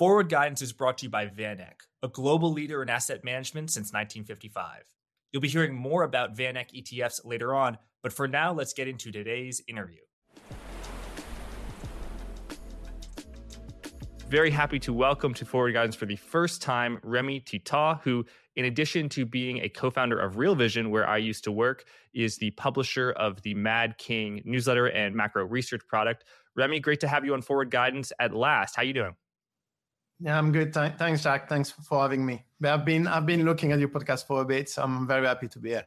Forward Guidance is brought to you by VanEck, a global leader in asset management since 1955. You'll be hearing more about VanEck ETFs later on, but for now, let's get into today's interview. Very happy to welcome to Forward Guidance for the first time Remi Tetot, who, in addition to being a co founder of Real Vision, where I used to work, is the publisher of the Mad King newsletter and macro research product. Remi, great to have you on Forward Guidance at last. How are you doing? Yeah, I'm good. Th- thanks, Jack. Thanks for having me. I've been I've been looking at your podcast for a bit, so I'm very happy to be here.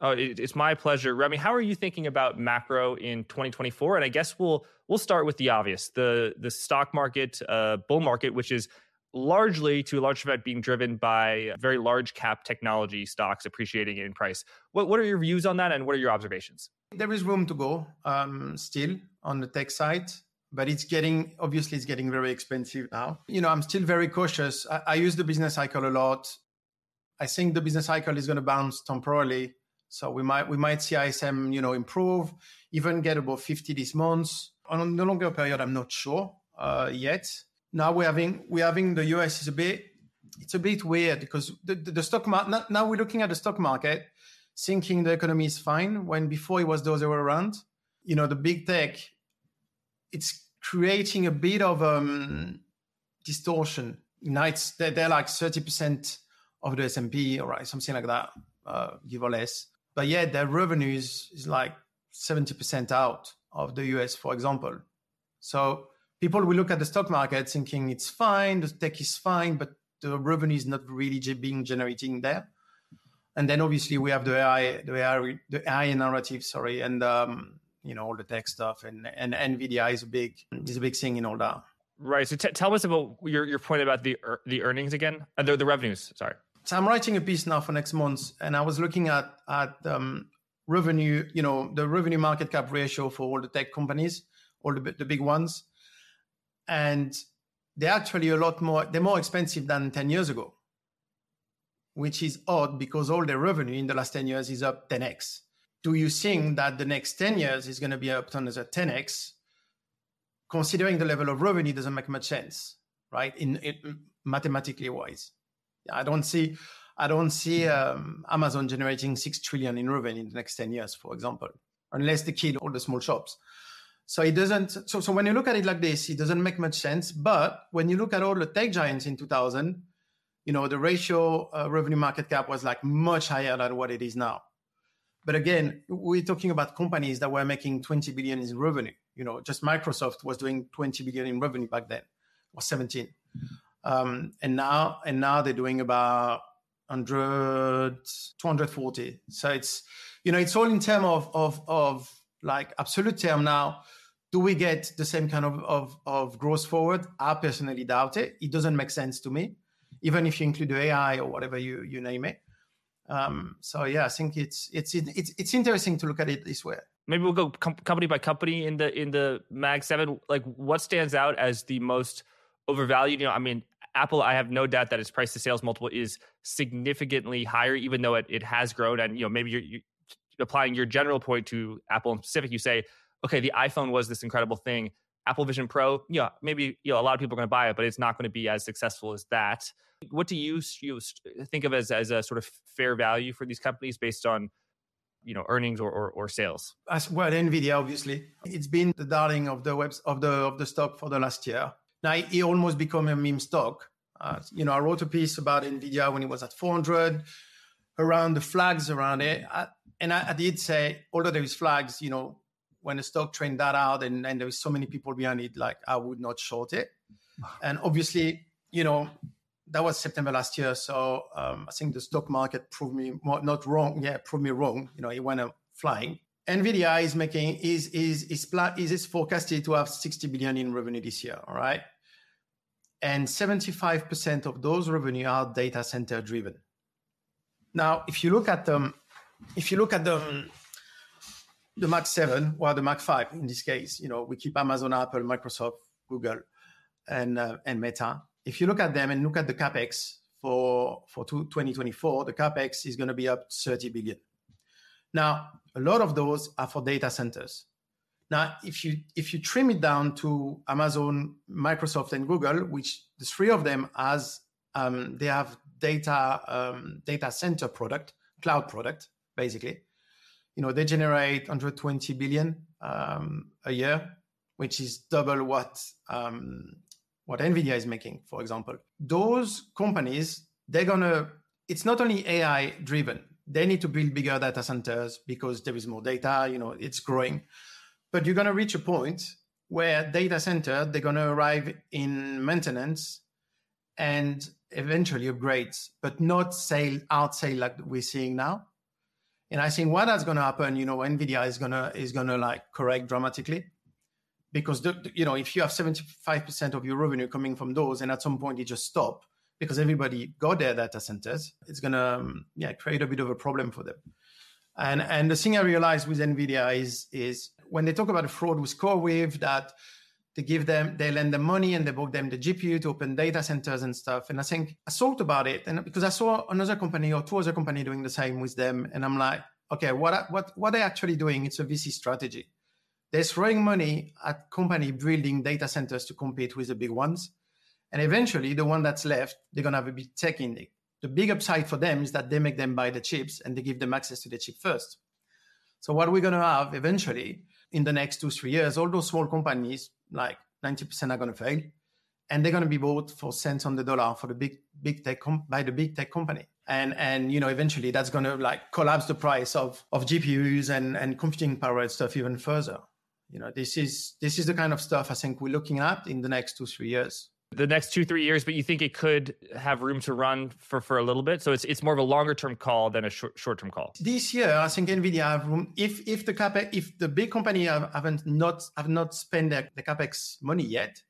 Oh, it's my pleasure, Remi. How are you thinking about macro in 2024? And I guess we'll we'll start with the obvious: the the stock market, uh, bull market, which is largely to a large extent being driven by very large cap technology stocks appreciating in price. What what are your views on that, and what are your observations? There is room to go um, still on the tech side but it's getting obviously it's getting very expensive now. You know i'm still very cautious. I, I use the business cycle a lot. I think the business cycle is going to bounce temporarily so we might we might see ISM you know improve even get above 50 this month. On the longer period i'm not sure uh, yet. Now we're having we're having the us is a bit it's a bit weird because the, the, the stock market now we're looking at the stock market thinking the economy is fine when before it was the other way around. You know the big tech it's creating a bit of um, distortion. Now it's they're, they're like thirty percent of the S and P, or right, something like that, uh, give or less. But yeah, their revenue is, is like seventy percent out of the US, for example. So people will look at the stock market thinking it's fine, the tech is fine, but the revenue is not really being generating there. And then obviously we have the AI, the AI, the AI narrative, sorry, and um, you know all the tech stuff and and nvidia is a big is a big thing in all that. Right so t- tell us about your, your point about the the earnings again uh, the, the revenues sorry. So i'm writing a piece now for next month and i was looking at at um, revenue you know the revenue market cap ratio for all the tech companies all the, the big ones and they're actually a lot more they're more expensive than 10 years ago which is odd because all their revenue in the last 10 years is up 10x do you think that the next 10 years is going to be up to another 10x? Considering the level of revenue doesn't make much sense, right? In, in mathematically wise, I don't see, I don't see um, Amazon generating six trillion in revenue in the next 10 years, for example, unless they kill all the small shops. So it doesn't. So, so when you look at it like this, it doesn't make much sense. But when you look at all the tech giants in 2000, you know the ratio uh, revenue market cap was like much higher than what it is now. But again, we're talking about companies that were making 20 billion in revenue. You know, just Microsoft was doing 20 billion in revenue back then, or 17. Um, and now, and now they're doing about 100, 240. So it's, you know, it's all in terms of, of, of like absolute term now. Do we get the same kind of, of, of growth forward? I personally doubt it. It doesn't make sense to me, even if you include the AI or whatever you, you name it. Um, so yeah, I think it's it's it's it's interesting to look at it this way. Maybe we'll go com- company by company in the in the Mag Seven. Like, what stands out as the most overvalued? You know, I mean, Apple. I have no doubt that its price to sales multiple is significantly higher, even though it, it has grown. And you know, maybe you're, you're applying your general point to Apple in specific. You say, okay, the iPhone was this incredible thing. Apple Vision Pro, yeah, maybe you know a lot of people are going to buy it, but it's not going to be as successful as that. What do you, you think of as as a sort of fair value for these companies based on you know earnings or, or, or sales? As well, Nvidia obviously it's been the darling of the webs of the of the stock for the last year. Now it almost become a meme stock. Uh, you know, I wrote a piece about Nvidia when it was at 400, around the flags around it, I, and I, I did say although there is flags, you know, when the stock trained that out and, and there was so many people behind it, like I would not short it. And obviously, you know, that was September last year. So um, I think the stock market proved me not wrong. Yeah, proved me wrong. You know, it went up flying. Nvidia is making is is is is, is forecasted to have 60 billion in revenue this year. All right, and 75 percent of those revenue are data center driven. Now, if you look at them, if you look at them the Mag 7 or the Mag 5 in this case. You know, we keep Amazon, Apple, Microsoft, Google, and uh, and Meta. If you look at them and look at the capex for for 2024, the capex is going to be up 30 billion. Now, a lot of those are for data centers. Now, if you if you trim it down to Amazon, Microsoft, and Google, which the three of them has um, they have data um, data center product, cloud product, basically. You know, they generate 120 billion um, a year, which is double what um, what Nvidia is making, for example. Those companies, they're gonna. It's not only AI driven. They need to build bigger data centers because there is more data. You know, it's growing but you're to reach a point where data center, they're to arrive in maintenance and eventually upgrades, but not sale out sale like we're seeing now. And I think what that's going to happen, you know, Nvidia is gonna is gonna like correct dramatically, because the, you know if you have seventy five percent of your revenue coming from those, and at some point it just stop because everybody got their data centers, it's gonna um, yeah create a bit of a problem for them. And and the thing I realized with Nvidia is is when they talk about fraud with CoreWeave, that they give them, they lend them money and they book them the GPU to open data centers and stuff. And I think I thought about it, and because I saw another company or two other company doing the same with them, and I'm like, okay, what what what are they actually doing? It's a VC strategy. They're throwing money at company building data centers to compete with the big ones, and eventually the one that's left, they're gonna have a big tech in it the big upside for them is that they make them buy the chips and they give them access to the chip first. So what we're going to have eventually in the next two, three years, all those small companies, like 90% are going to fail and they're going to be bought for cents on the dollar for the big, big tech com- by the big tech company. And, and, you know, eventually that's going to like collapse the price of, of GPUs and, and computing power and stuff even further. You know, this is, this is the kind of stuff I think we're looking at in the next two, three years the next two three years, but you think it could have room to run for for a little bit. So it's it's more of a longer term call than a short short term call. This year, I think Nvidia have room. If if the capex, if the big company have, haven't not have not spent their, the capex money yet,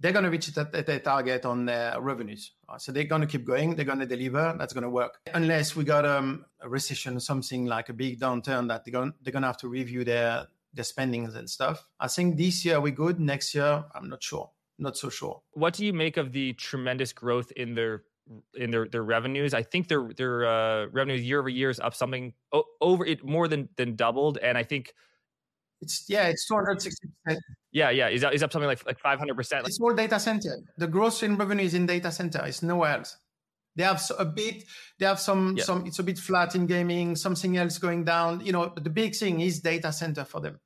they're going to reach that, their target on their revenues. So they're going to keep going. They're going to deliver. That's going to work. Unless we got um, a recession, something like a big downturn, that they're going they're going to have to review their their spendings and stuff. I think this year we're good. Next year, I'm not sure not so sure. What do you make of the tremendous growth in their in their their revenues? I think their their uh, revenues year over year is up something over it more than than doubled, and I think it's yeah, it's two hundred sixty percent. Yeah, yeah, is up, is up something like like five hundred percent. It's more data center. The growth in revenue is in data center. It's nowhere else. They have a bit. They have some yeah. some. It's a bit flat in gaming. Something else going down. You know, the big thing is data center for them.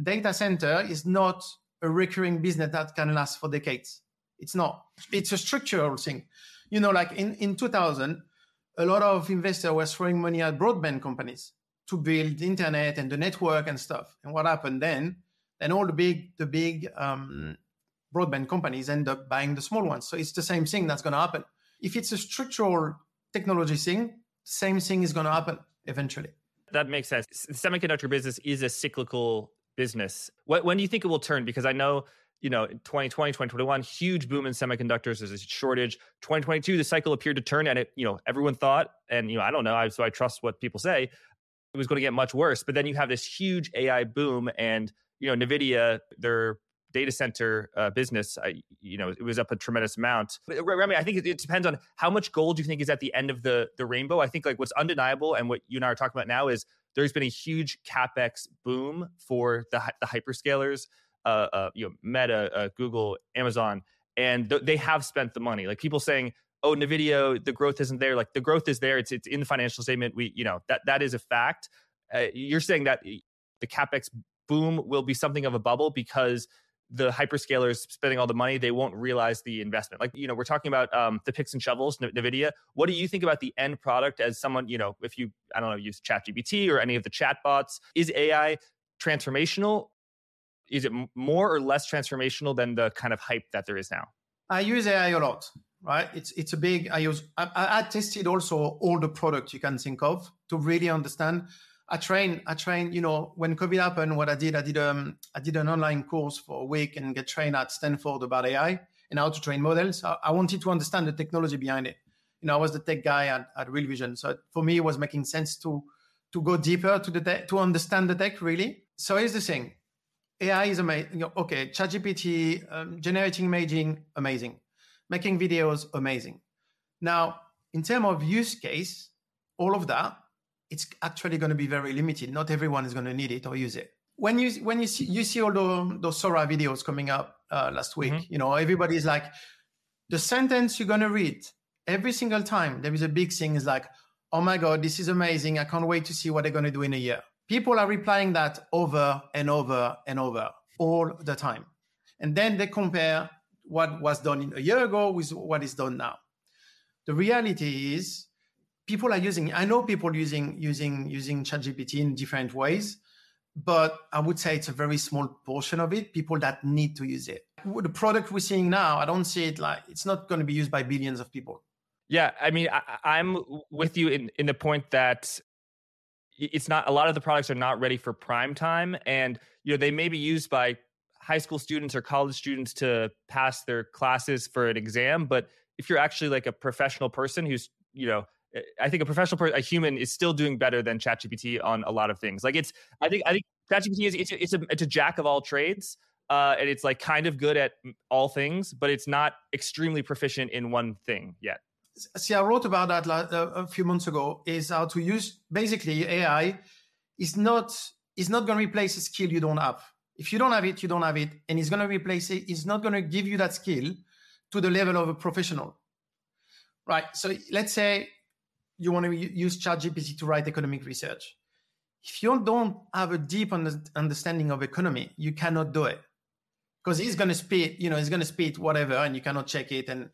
Data center is not a recurring business that can last for decades. It's not. It's a structural thing. You know, like in, in 2000, a lot of investors were throwing money at broadband companies to build internet and the network and stuff. And what happened then? Then all the big the big um, broadband companies end up buying the small ones. So it's the same thing that's going to happen. If it's a structural technology thing, same thing is going to happen eventually. That makes sense. The semiconductor business is a cyclical business. What, when do you think it will turn? Because I know, you know, 2020, 2021, huge boom in semiconductors. There's a shortage. 2022, the cycle appeared to turn, and it, you know, everyone thought, and you know, I don't know, I, so I trust what people say, it was going to get much worse. But then you have this huge AI boom, and you know, Nvidia, their data center uh, business, I, you know, it was up a tremendous amount. But, Remi, I think it, it, depends on how much gold you think is at the end of the the rainbow. I think like what's undeniable and what you and I are talking about now is there's been a huge capex boom for the the hyperscalers, uh, uh, you know, Meta, uh, Google, Amazon, and th- they have spent the money. Like people saying, "Oh, Nvidia, the growth isn't there." Like the growth is there. It's it's in the financial statement. We, you know, that that is a fact. Uh, you're saying that the capex boom will be something of a bubble because the hyperscalers spending all the money, they won't realize the investment. Like, you know, we're talking about um, the picks and shovels, NVIDIA. What do you think about the end product as someone, you know, if you, I don't know, use ChatGPT or any of the chatbots? Is AI transformational? Is it more or less transformational than the kind of hype that there is now? I use AI a lot, right? It's it's a big. I use. I, I tested also all the products you can think of to really understand I train, I train, you know, when COVID happened, what I did, I did, um, I did an online course for a week and get trained at Stanford about AI and how to train models. I, I wanted to understand the technology behind it. You know, I was the tech guy at, at Real Vision. So for me, it was making sense to, to go deeper to the tech, to understand the tech really. So here's the thing. AI is amazing. You know, okay, ChatGPT, um, generating imaging, amazing. Making videos, amazing. Now, in terms of use case, all of that, it's actually going to be very limited. Not everyone is going to need it or use it. when you when you see you see all the, those Sora videos coming up uh, last week, mm-hmm. you know, everybody's like, the sentence you're gonna read every single time there is a big thing is like, oh my god, this is amazing! I can't wait to see what they're gonna do in a year. People are replying that over and over and over all the time, and then they compare what was done a year ago with what is done now. The reality is people are using i know people using using using chatgpt in different ways but i would say it's a very small portion of it people that need to use it. The product we're seeing now i don't see it like it's not going to be used by billions of people. Yeah i mean I, am with you in in the point that it's not a lot of the products are not ready for prime time and you know they may be used by high school students or college students to pass their classes for an exam but if you're actually like a professional person who's you know I think a professional person, a human, is still doing better than ChatGPT on a lot of things. Like it's, I think, I think ChatGPT is it's it's a, it's a jack of all trades, uh, and it's like kind of good at all things, but it's not extremely proficient in one thing yet. See, I wrote about that uh, a few months ago. Is how to use basically AI is not is not going to replace a skill you don't have. If you don't have it, you don't have it, and it's going to replace it. It's not going to give you that skill to the level of a professional, right? So let's say you want to use ChatGPT to write economic research. If you don't have a deep understanding of economy, you cannot do it because he's going to spit, you know, he's going to spit whatever, and you cannot check it. And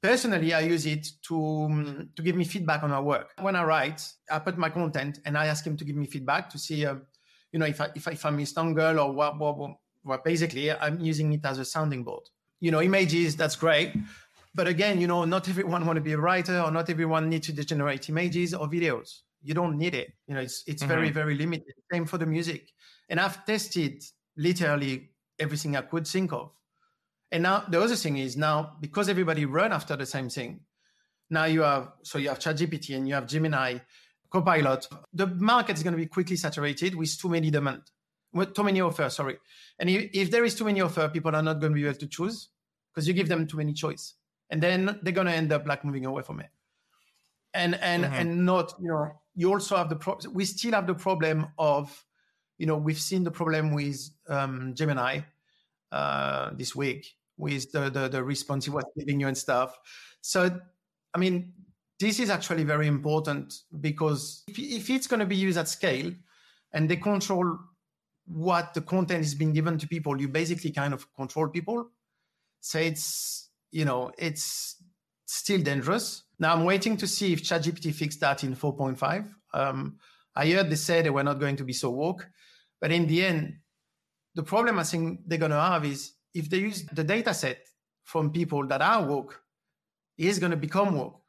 personally, I use it to um, to give me feedback on my work. When I write, I put my content and I ask him to give me feedback to see, uh, you know, if I if, I, if I'm mistangled or what, what, what, what. Basically, I'm using it as a sounding board. You know, images that's great, but again, you know, not everyone want to be a writer or not everyone needs to generate images or videos. You don't need it. You know, it's it's mm-hmm. very, very limited. Same for the music. And I've tested literally everything I could think of. And now the other thing is now because everybody run after the same thing, now you have so you have ChatGPT and you have Gemini, Copilot. The market is going to be quickly saturated with too many demand, with too many offers. Sorry, and if, if there is too many offers, people are not going to be able to choose because you give them too many choice and then they're going to end up like moving away from it. And and mm-hmm. and not you know you also have the pro- we still have the problem of you know we've seen the problem with um, gemini uh, this week with the, the the response he was giving you and stuff. So i mean this is actually very important because if, if it's going to be used at scale and they control what the content is being given to people you basically kind of control people. So it's you know, it's still dangerous. Now I'm waiting to see if ChatGPT fixed that in 4.5. Um, I heard they say they were not going to be so woke, but in the end, the problem I think they're going to have is if they use the data set from people that are woke, is going to become woke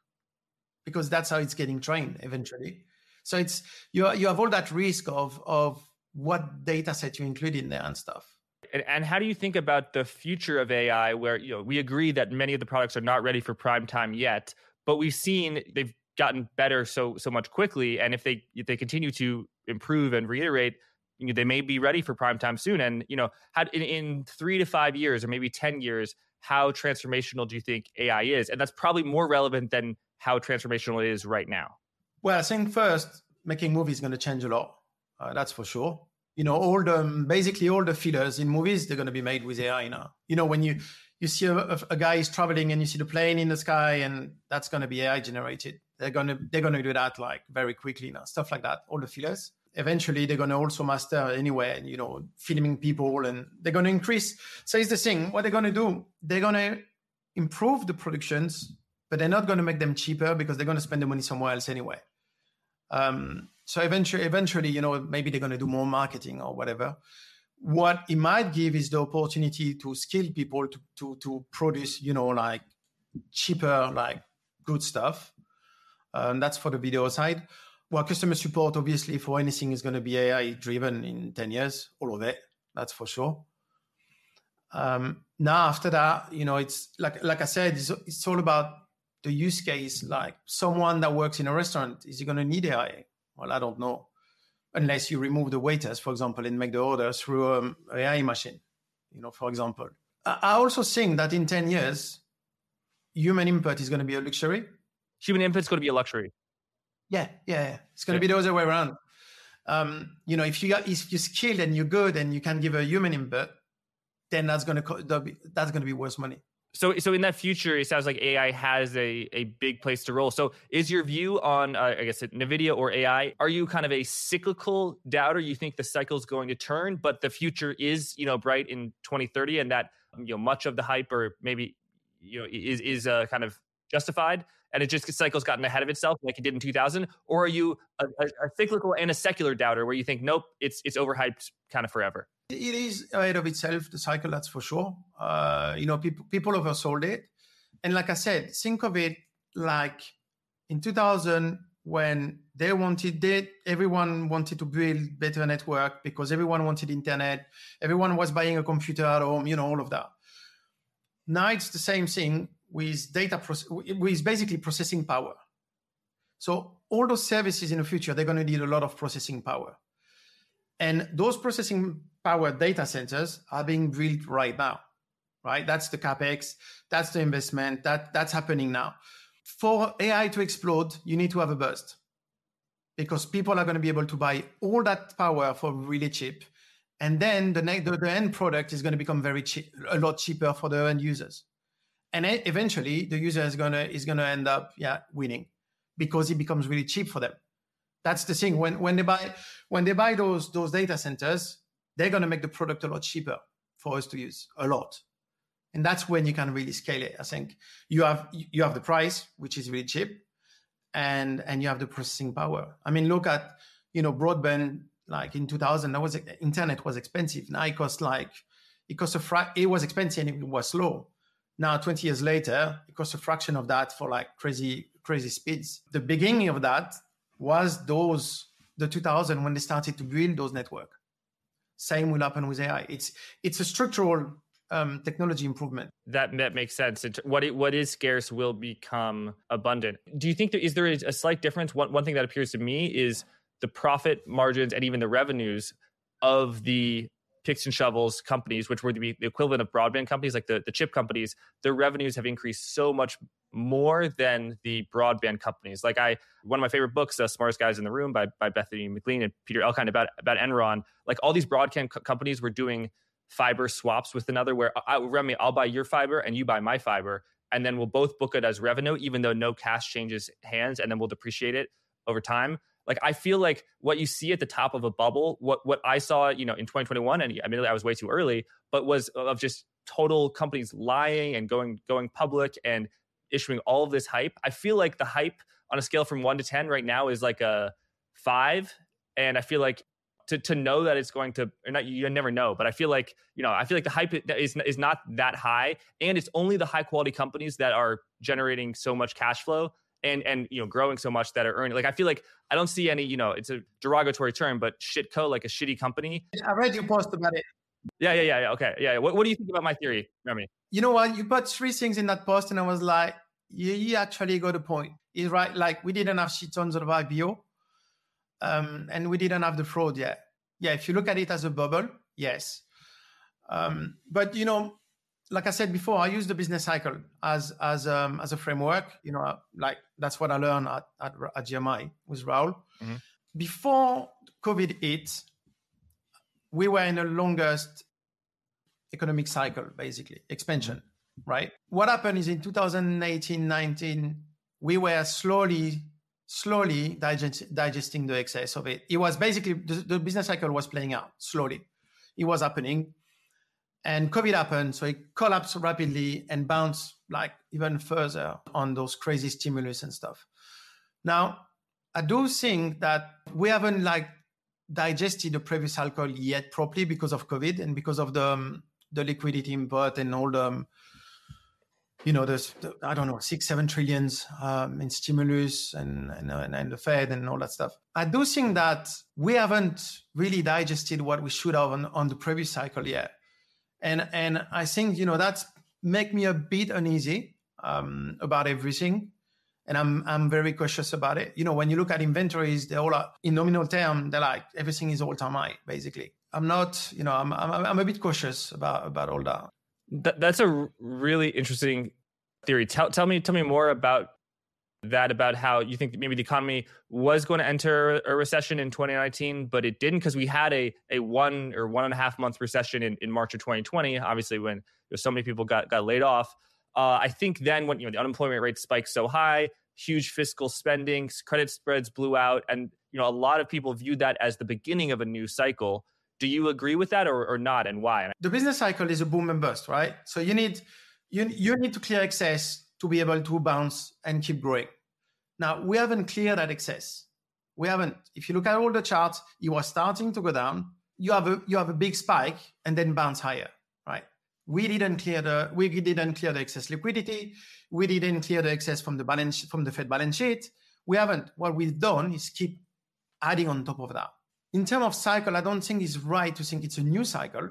because that's how it's getting trained eventually. So it's you you have all that risk of of what data set you include in there and stuff and, how do you think about the future of AI where you know we agree that many of the products are not ready for prime time yet, but we've seen they've gotten better so so much quickly. And if they if they continue to improve and reiterate you know, they may be ready for prime time soon. And you know how in, in 3 to 5 years or maybe 10 years how transformational do you think AI is? And that's probably more relevant than how transformational it is right now. Well I think first making movies is going to change a lot. Uh, that's for sure you know all the basically all the fillers in movies they're going to be made with ai now. You know when you you see a, a guy is traveling and you see the plane in the sky and that's going to be ai generated. They're going to they're going to do that like very quickly now stuff like that all the fillers. Eventually they're going to also master anyway you know filming people and they're going to increase. So it's the thing what they're going to do they're going to improve the productions but they're not going to make them cheaper because they're going to spend the money somewhere else anyway. Um, so eventually, eventually, you know, maybe they're going to do more marketing or whatever. What it might give is the opportunity to skill people to to to produce, you know, like cheaper, like good stuff. Um, that's for the video side. Well, customer support, obviously, for anything is going to be AI driven in 10 years, all of it. That's for sure. Um, now, after that, you know, it's like like I said, it's, it's all about the use case. Like someone that works in a restaurant, is he going to need AI? Well, I don't know. Unless you remove the waiters, for example, and make the orders through an AI machine, you know, for example. I also think that in 10 years, human input is going to be a luxury. Human input is going to be a luxury. Yeah, yeah. It's going yeah. to be the other way around. Um, you know, if you got, if you're skilled and you're good and you can give a human input, then that's gonna that's gonna be worth money. So, so in that future, it sounds like AI has a, a big place to roll. So, is your view on, uh, I guess, Nvidia or AI? Are you kind of a cyclical doubter? You think the cycle is going to turn, but the future is, you know, bright in 2030, and that you know much of the hype, or maybe you know, is is uh, kind of justified, and it just cycle's gotten ahead of itself like it did in 2000, or are you a, a, a cyclical and a secular doubter where you think, nope, it's it's overhyped kind of forever? It is ahead of itself, the cycle, that's for sure. Uh, you know, people people oversold it, and like I said, think of it like in 2000 when they wanted they everyone wanted to build better network because everyone wanted internet everyone was buying a computer at home you know all of that now it's the same thing with data with basically processing power so all those services in the future they're going to need a lot of processing power and those processing power data centers are being built right now, right? That's the capex, that's the investment, that that's happening now. For AI to explode, you need to have a burst because people are going to be able to buy all that power for really cheap. And then the, the, the end product is going to become very cheap, a lot cheaper for the end users. And eventually the user is to, is to end up, yeah, winning because it becomes really cheap for them. That's the thing. When, when they buy, when they buy those, those data centers, they're to make the product a lot cheaper for us to use a lot. And that's when you can really scale it. I think you have you have the price which is really cheap and and you have the processing power. I mean look at you know broadband like in 2000 that was internet was expensive. Now it costs like it costs a fra- it was expensive and it was slow now 20 years later it costs a fraction of that for like crazy crazy speeds the beginning of that was those the 2000 when they started to build those network same will happen with AI. It's it's a structural um, technology improvement. That that makes sense. It, what it, what is scarce will become abundant. Do you think there is there a, a slight difference? One one thing that appears to me is the profit margins and even the revenues of the picks and shovels companies, which were the, the equivalent of broadband companies, like the, the chip companies, their revenues have increased so much more than the broadband companies. Like I, one of my favorite books, "The Smartest Guys in the Room" by by Bethany McLean and Peter Elkind about about Enron. Like all these broadband co- companies were doing fiber swaps with another, where I, Remi, I'll buy your fiber and you buy my fiber, and then we'll both book it as revenue, even though no cash changes hands, and then we'll depreciate it over time. Like I feel like what you see at the top of a bubble, what what I saw, you know, in 2021, and I mean I was way too early, but was of just total companies lying and going going public and issuing all of this hype. I feel like the hype on a scale from one to 10 right now is like a five. And I feel like to, to know that it's going to, not, you never know, but I feel like, you know, I feel like the hype is, is not that high. And it's only the high quality companies that are generating so much cash flow and, and, you know, growing so much that are earning. Like, I feel like I don't see any, you know, it's a derogatory term, but shitco, like a shitty company. I read your post about it. Yeah, yeah, yeah, yeah. Okay. Yeah. What, what do you think about my theory, Remi? You know what? You put three things in that post, and I was like, you, you actually got a point. Is right. Like we didn't have shit tons of IPO, um, and we didn't have the fraud yet. Yeah, if you look at it as a bubble, yes. Um, but you know, like I said before, I use the business cycle as as um, as a framework. You know, like that's what I learned at at, at GMI with Raoul. Mm-hmm. Before COVID hit, we were in the longest economic cycle, basically expansion right? What happened is in 2018, 19, we were slowly, slowly digest, digesting the excess of it. It was basically the, the business cycle was playing out slowly. It was happening. And COVID happened, so it collapsed rapidly and bounced like even further on those crazy stimulus and stuff. Now, I do think that we haven't like digested the previous cycle yet properly because of COVID and because of the um, the liquidity input and all the um, you know, there's I don't know six, seven trillions um, in stimulus and, and and the Fed and all that stuff. I do think that we haven't really digested what we should have on, on the previous cycle yet, and and I think you know that's make me a bit uneasy um, about everything, and I'm I'm very cautious about it. You know, when you look at inventories, they all are in nominal term, they're like everything is all time high basically. I'm not, you know, I'm I'm, I'm a bit cautious about about all that that's a really interesting theory. Tell tell me tell me more about that about how you think maybe the economy was going to enter a recession in 2019, but it didn't because we had a a one or one and a half month recession in, in March of 2020. Obviously, when so many people got got laid off. Uh, I think then when you know the unemployment rate spiked so high, huge fiscal spending, credit spreads blew out, and you know a lot of people viewed that as the beginning of a new cycle. Do you agree with that or, or not, and why? The business cycle is a boom and bust, right? So you need you you need to clear excess to be able to bounce and keep growing. Now we haven't cleared that excess. We haven't. If you look at all the charts, you are starting to go down. You have a you have a big spike and then bounce higher, right? We didn't clear the we didn't clear the excess liquidity. We didn't clear the excess from the balance from the Fed balance sheet. We haven't. What we've done is keep adding on top of that. In terms of cycle, I don't think it's right to think it's a new cycle.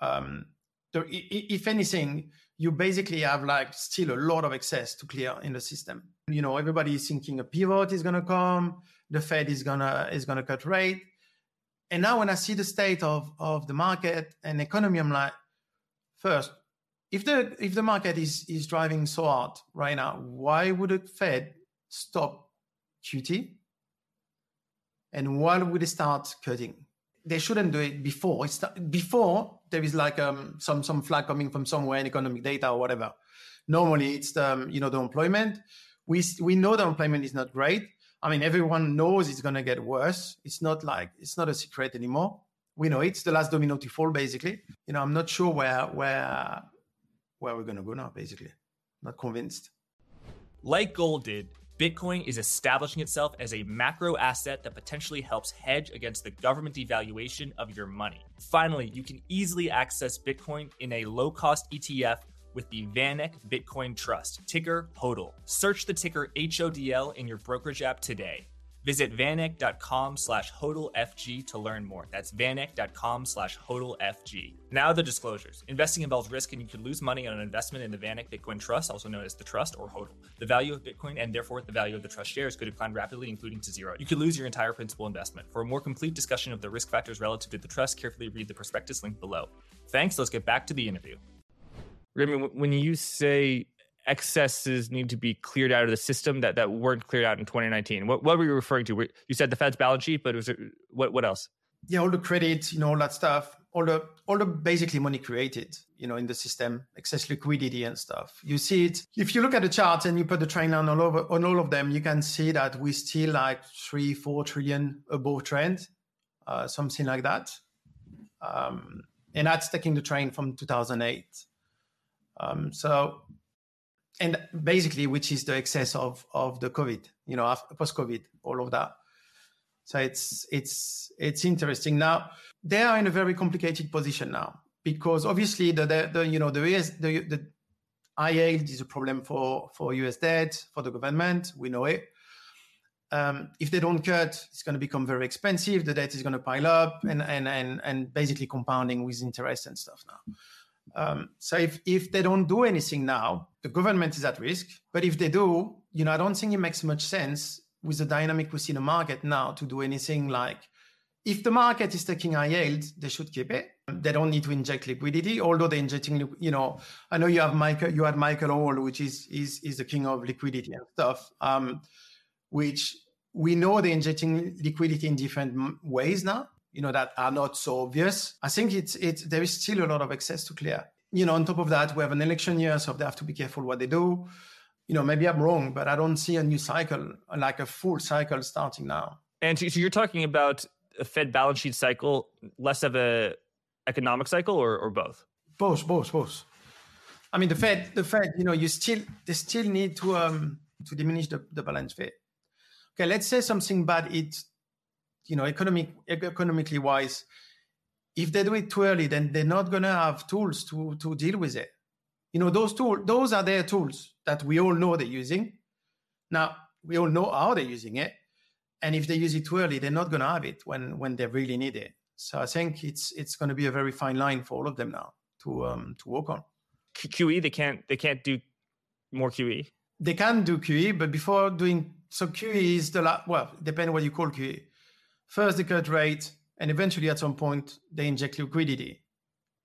Um, if anything, you basically have like still a lot of excess to clear in the system. You know, everybody is thinking a pivot is going to come, the Fed is gonna is gonna cut rate, and now when I see the state of of the market and economy, I'm like, first, if the if the market is is driving so hard right now, why would the Fed stop QT? And why would they start cutting? They shouldn't do it before. It's before there is like um, some some flag coming from somewhere in economic data or whatever. Normally, it's the um, you know the employment. We we know the employment is not great. I mean, everyone knows it's going to get worse. It's not like it's not a secret anymore. We know it's the last domino to fall, basically. You know, I'm not sure where where where we're going to go now. Basically, not convinced. Like gold did, Bitcoin is establishing itself as a macro asset that potentially helps hedge against the government devaluation of your money. Finally, you can easily access Bitcoin in a low cost ETF with the VanEck Bitcoin Trust, ticker HODL. Search the ticker HODL in your brokerage app today. Visit vaneck.com slash hodlfg to learn more. That's vaneck.com slash hodlfg. Now the disclosures. Investing involves risk and you could lose money on an investment in the VanEck Bitcoin Trust, also known as the Trust or HODL. The value of Bitcoin and therefore the value of the Trust shares could decline rapidly, including to zero. You could lose your entire principal investment. For a more complete discussion of the risk factors relative to the trust, carefully read the prospectus link below. Thanks. Let's get back to the interview. Remi, when you say excesses need to be cleared out of the system that, that weren't cleared out in 2019. What, what were you referring to? You said the Fed's balance sheet, but was it, what what else? Yeah, all the credit, you know, all that stuff, all the all the basically money created, you know, in the system, excess liquidity and stuff. You see it if you look at the charts and you put the trend line all over on all of them, you can see that we still like three, four trillion above trend, uh, something like that. Um, and that's taking the train from 2008. Um, so and basically, which is the excess of of the COVID, you know, post COVID, all of that. So it's it's it's interesting. Now they are in a very complicated position now because obviously the the, the you know the US the the high is a problem for for US debt for the government. We know it. Um, if they don't cut, it's going to become very expensive. The debt is going to pile up, and and and and basically compounding with interest and stuff now. Um, so if, if they don't do anything now, the government is at risk. But if they do, you know, I don't think it makes much sense with the dynamic we see in the market now to do anything like if the market is taking high yield, they should keep it. They don't need to inject liquidity, although they're injecting, you know, I know you have Michael, you had Michael Howell, which is is is the king of liquidity and stuff, um, which we know they're injecting liquidity in different ways now you know, that are not so obvious. I think it's it's there is still a lot of excess to clear. You know, on top of that, we have an election year, so they have to be careful what they do. You know, maybe I'm wrong, but I don't see a new cycle like a full cycle starting now. And so you're talking about a Fed balance sheet cycle, less of a economic cycle, or or both? Both, both, both. I mean, the Fed, the Fed, you know, you still they still need to um to diminish the, the balance sheet. Okay, let's say something bad it you know, economic economically wise, if they do it too early, then they're not going to have tools to to deal with it. You know, those tools, those are their tools that we all know they're using. Now we all know how they're using it, and if they use it too early, they're not going to have it when when they really need it. So I think it's it's going to be a very fine line for all of them now to um to work on. QE, they can't they can't do more QE. They can do QE, but before doing so, QE is the la- well, depending what you call QE. First, they cut rate, and eventually at some point, they inject liquidity.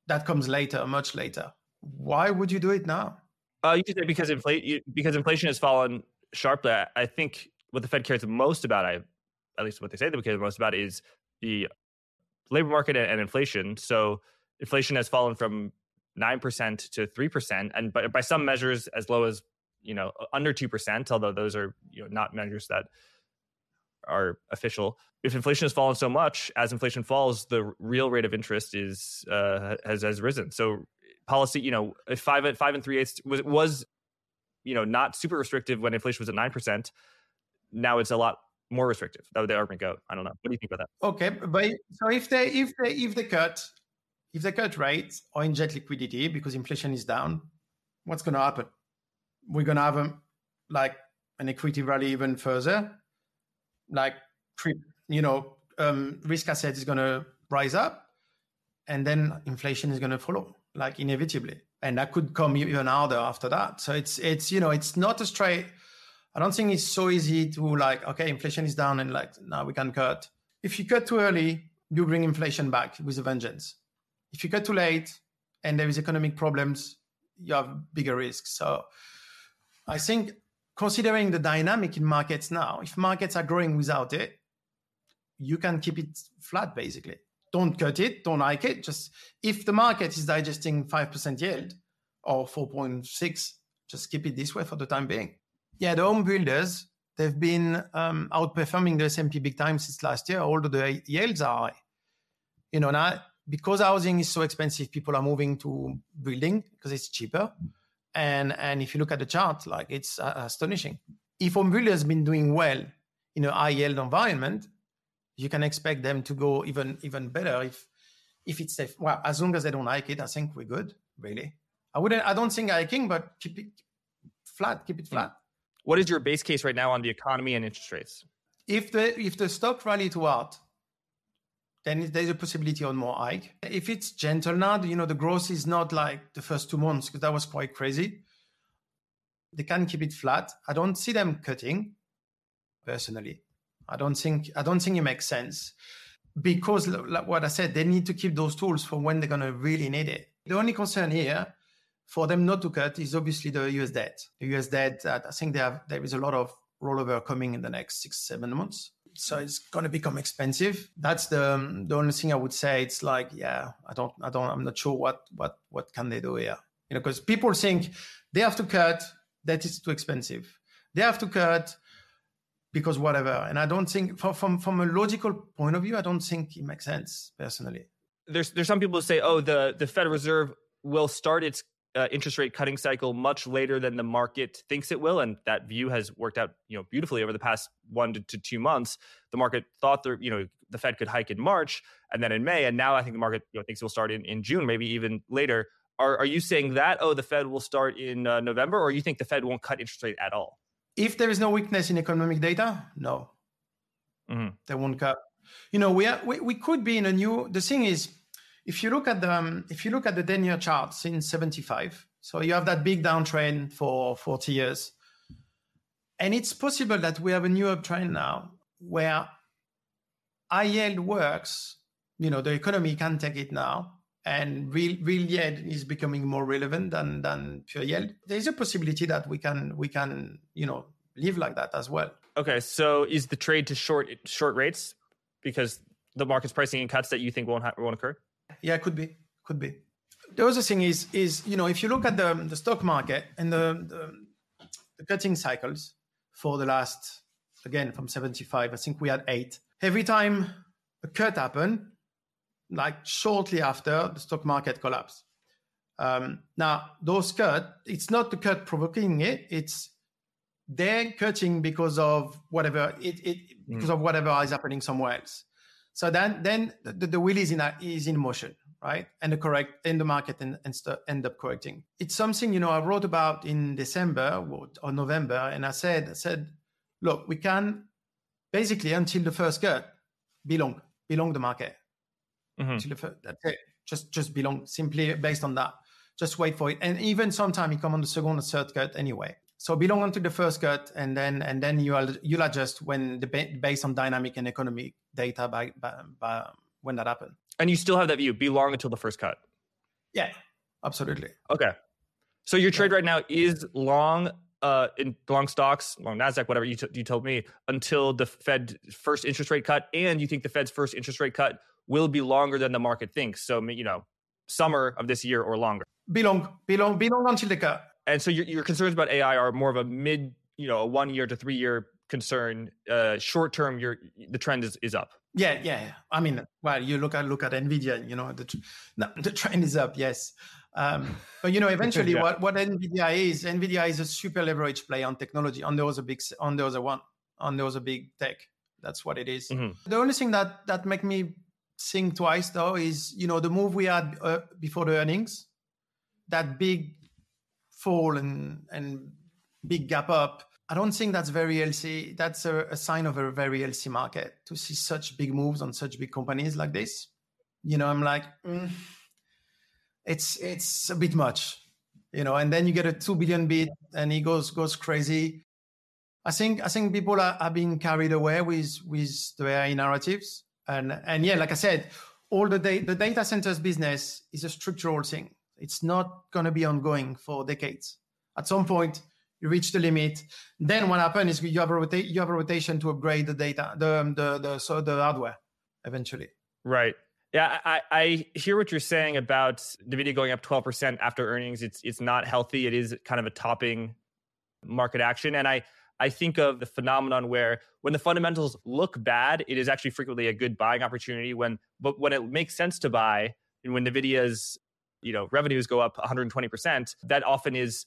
That comes later, much later. Why would you do it now? Uh, you say because inflation because inflation has fallen sharply. I, think what the Fed cares most about, I at least what they say they care most about, is the labor market and, inflation. So inflation has fallen from nine percent to three percent, and by, by some measures as low as you know under two percent. Although those are you know not measures that are official. If inflation has fallen so much, as inflation falls, the real rate of interest is uh, has has risen. So policy, you know, five at five and three eighths was was you know not super restrictive when inflation was at nine percent. Now it's a lot more restrictive. That would the argument go. I don't know. What do you think about that? Okay, but so if they if they if they cut if they cut rates or inject liquidity because inflation is down, what's going to happen? We're going to have a, like an equity rally even further like you know um, risk asset is going to rise up and then inflation is going to follow like inevitably. And that could come even harder after that. So it's it's you know it's not a straight i don't think it's so easy to like okay inflation is down and like now we can cut. If you cut too early you bring inflation back with a vengeance. If you cut too late and there is economic problems you have bigger risks. So i think considering the dynamic in markets now, if markets are growing without it, you can keep it flat basically. Don't cut it, don't hike it. Just if the market is digesting 5% yield or 4.6, just keep it this way for the time being. Yeah, the home builders, they've been um, outperforming the S&P big time since last year, although the yields are high. You know, now because housing is so expensive, people are moving to building because it's cheaper. And and if you look at the chart, like it's uh, astonishing. If Ombulia has been doing well in a high yield environment, you can expect them to go even even better if if it's safe. Well, as long as they don't like it, I think we're good. Really, I wouldn't. I don't think hiking, but keep it flat. Keep it flat. What is your base case right now on the economy and interest rates? If the if the stock rally to hard, then there's a possibility on more hike. If it's gentle now, you know, the growth is not like the first two months because that was quite crazy. They can keep it flat. I don't see them cutting personally. I don't think I don't think it makes sense because like what I said, they need to keep those tools for when they're gonna really need it. The only concern here for them not to cut is obviously the US debt. The US debt, I think have there is a lot of rollover coming in the next six, seven months so it's going to become expensive. That's the um, the only thing I would say. It's like, yeah, I don't, I don't, I'm not sure what what what can they do here. You know, because people think they have to cut that is too expensive. They have to cut because whatever. And I don't think from from from a logical point of view, I don't think it makes sense personally. There's there's some people who say, oh, the the Federal Reserve will start its uh, interest rate cutting cycle much later than the market thinks it will, and that view has worked out you know beautifully over the past one to, to two months. The market thought the you know the Fed could hike in March and then in May, and now I think the market you know, thinks it will start in, in June, maybe even later. Are are you saying that oh the Fed will start in uh, November, or you think the Fed won't cut interest rate at all? If there is no weakness in economic data, no, mm-hmm. they won't cut. You know, we, are, we we could be in a new. The thing is if you look at the um, if you look at the 10 year chart since 75 so you have that big downtrend for 40 years and it's possible that we have a new uptrend now where high yield works you know the economy can take it now and real real yield is becoming more relevant than than pure yield. There's a possibility that we can we can you know live like that as well. Okay so is the trade to short short rates because the market's pricing in cuts that you think won't ha- won't occur yeah, could be, could be. The other thing is, is you know, if you look at the the stock market and the, the, the cutting cycles for the last, again from seventy five, I think we had eight. Every time a cut happened, like shortly after the stock market collapsed. Um, now those cut, it's not the cut provoking it; it's they're cutting because of whatever it, it mm. because of whatever is happening somewhere else. So then, then the, the wheel is in, a, is in motion, right? And the correct in the market and, and st- end up correcting. It's something you know I wrote about in December or November, and I said, I said, look, we can basically until the first cut belong belong the market. Mm-hmm. Until the first, that's it. Just just belong simply based on that. Just wait for it, and even sometime you come on the second or third cut anyway. So belong onto the first cut, and then and then you'll you'll adjust when the based on dynamic and economic data by, by, by when that happened. And you still have that view, be long until the first cut. Yeah, absolutely. Okay. So your trade yeah. right now is long uh, in long stocks, long Nasdaq, whatever you, t- you told me, until the Fed first interest rate cut, and you think the Fed's first interest rate cut will be longer than the market thinks. So you know, summer of this year or longer. Be long, be long, be long until the cut. And so your, your concerns about AI are more of a mid, you know, a one year to three year concern. Uh, short term, your the trend is, is up. Yeah, yeah. I mean, well, you look at look at Nvidia. You know, the the trend is up. Yes, um, but you know, eventually, yeah. what what Nvidia is, Nvidia is a super leverage play on technology. On the other big, on the other one, on the other big tech. That's what it is. Mm-hmm. The only thing that that make me think twice though is you know the move we had uh, before the earnings, that big fall and and big gap up I don't think that's very healthy. That's a, a, sign of a very healthy market to see such big moves on such big companies like this. You know, I'm like, mm, it's it's a bit much, you know. And then you get a two billion bid, and he goes goes crazy. I think I think people are, are being carried away with with the AI narratives, and and yeah, like I said, all the da- the data centers business is a structural thing. It's not going to be ongoing for decades. At some point you reach the limit. Then what happens is you have a rota- you have a rotation to upgrade the data, the the the so the hardware eventually. Right. Yeah, I, I hear what you're saying about Nvidia going up 12% after earnings. It's it's not healthy. It is kind of a topping market action, and I I think of the phenomenon where when the fundamentals look bad, it is actually frequently a good buying opportunity. When but when it makes sense to buy, and when Nvidia's you know revenues go up 120%, that often is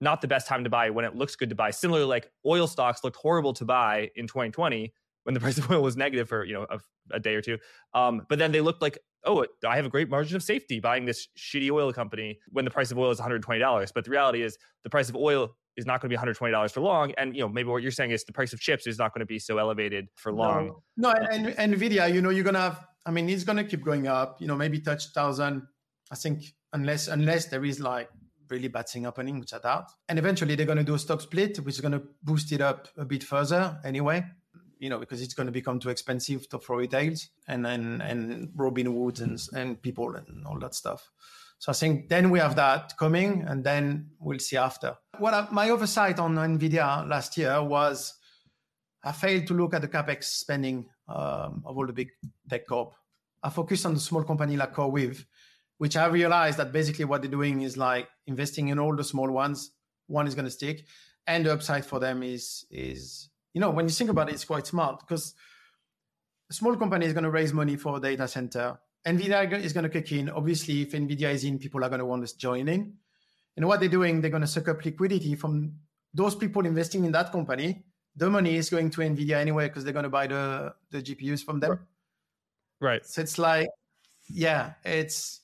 not the best time to buy when it looks good to buy. Similarly, like oil stocks looked horrible to buy in 2020 when the price of oil was negative for you know a, a day or two. Um, but then they looked like, oh, I have a great margin of safety buying this shitty oil company when the price of oil is 120 dollars. But the reality is the price of oil is not going to be 120 dollars for long. And you know maybe what you're saying is the price of chips is not going to be so elevated for long. No, no and, and Nvidia, you know, you're gonna have. I mean, it's gonna keep going up. You know, maybe touch thousand. I think unless unless there is like really bad thing happening, which I doubt. And eventually they're going to do a stock split, which is going to boost it up a bit further anyway, you know, because it's going to become too expensive to, for retails and, and, and Robinhood and, and people and all that stuff. So I think then we have that coming and then we'll see after. What I, my oversight on NVIDIA last year was I failed to look at the CapEx spending um, of all the big tech corp. I focused on the small company like CoreWeave which I realized that basically what they're doing is like investing in all the small ones. One is going to stick, and the upside for them is is you know when you think about it, it's quite smart because a small company is going to raise money for a data center. Nvidia is going to kick in. Obviously, if Nvidia is in, people are going to want to join in. And what they're doing, they're going to suck up liquidity from those people investing in that company. The money is going to Nvidia anyway because they're going to buy the the GPUs from them. Right. So it's like, yeah, it's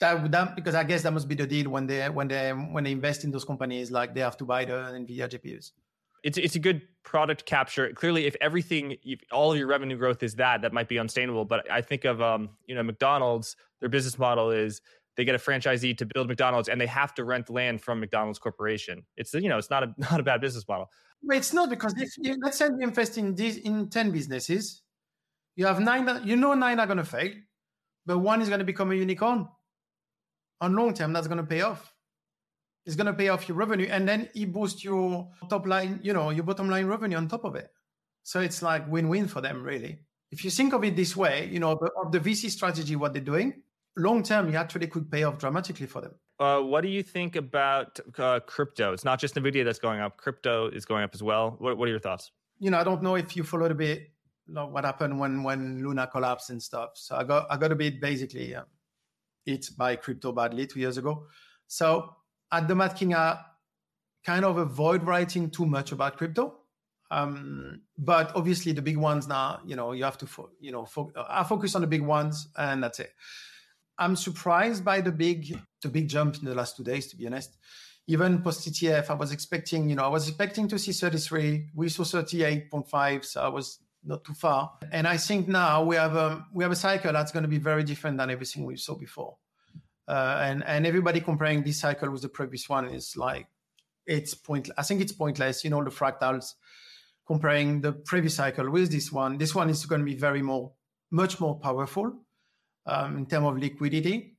that, that because I guess that must be the deal when they when they when they invest in those companies, like they have to buy the Nvidia GPUs. It's it's a good product capture. Clearly, if everything, if all of your revenue growth is that, that might be unsustainable. But I think of um, you know, McDonald's. Their business model is they get a franchisee to build McDonald's, and they have to rent land from McDonald's Corporation. It's you know, it's not a not a bad business model. It's not because if you, let's say you invest in these in ten businesses, you have nine. You know, nine are going to fail, but one is going to become a unicorn on long term, that's going to pay off. It's going to pay off your revenue, and then it boosts your top line, you know, your bottom line revenue on top of it. So it's like win-win for them, really. If you think of it this way, you know, of the VC strategy, what they're doing, long term, you actually could pay off dramatically for them. Uh, what do you think about uh, crypto? It's not just Nvidia that's going up; crypto is going up as well. What, what are your thoughts? You know, I don't know if you followed a bit you know, what happened when when Luna collapsed and stuff. So I got I got a bit basically. Uh, hit by crypto badly two years ago. So at the Mad King, I kind of avoid writing too much about crypto. Um, but obviously the big ones now, you know, you have to, fo- you know, fo- I focus on the big ones and that's it. I'm surprised by the big, the big jump in the last two days, to be honest. Even post ETF, I was expecting, you know, I was expecting to see 33. We saw 38.5. So I was not too far. And I think now we have a we have a cycle that's going to be very different than everything we saw before. Uh, and and everybody comparing this cycle with the previous one is like it's pointless. I think it's pointless. You know the fractals comparing the previous cycle with this one. This one is going to be very more much more powerful um, in terms of liquidity.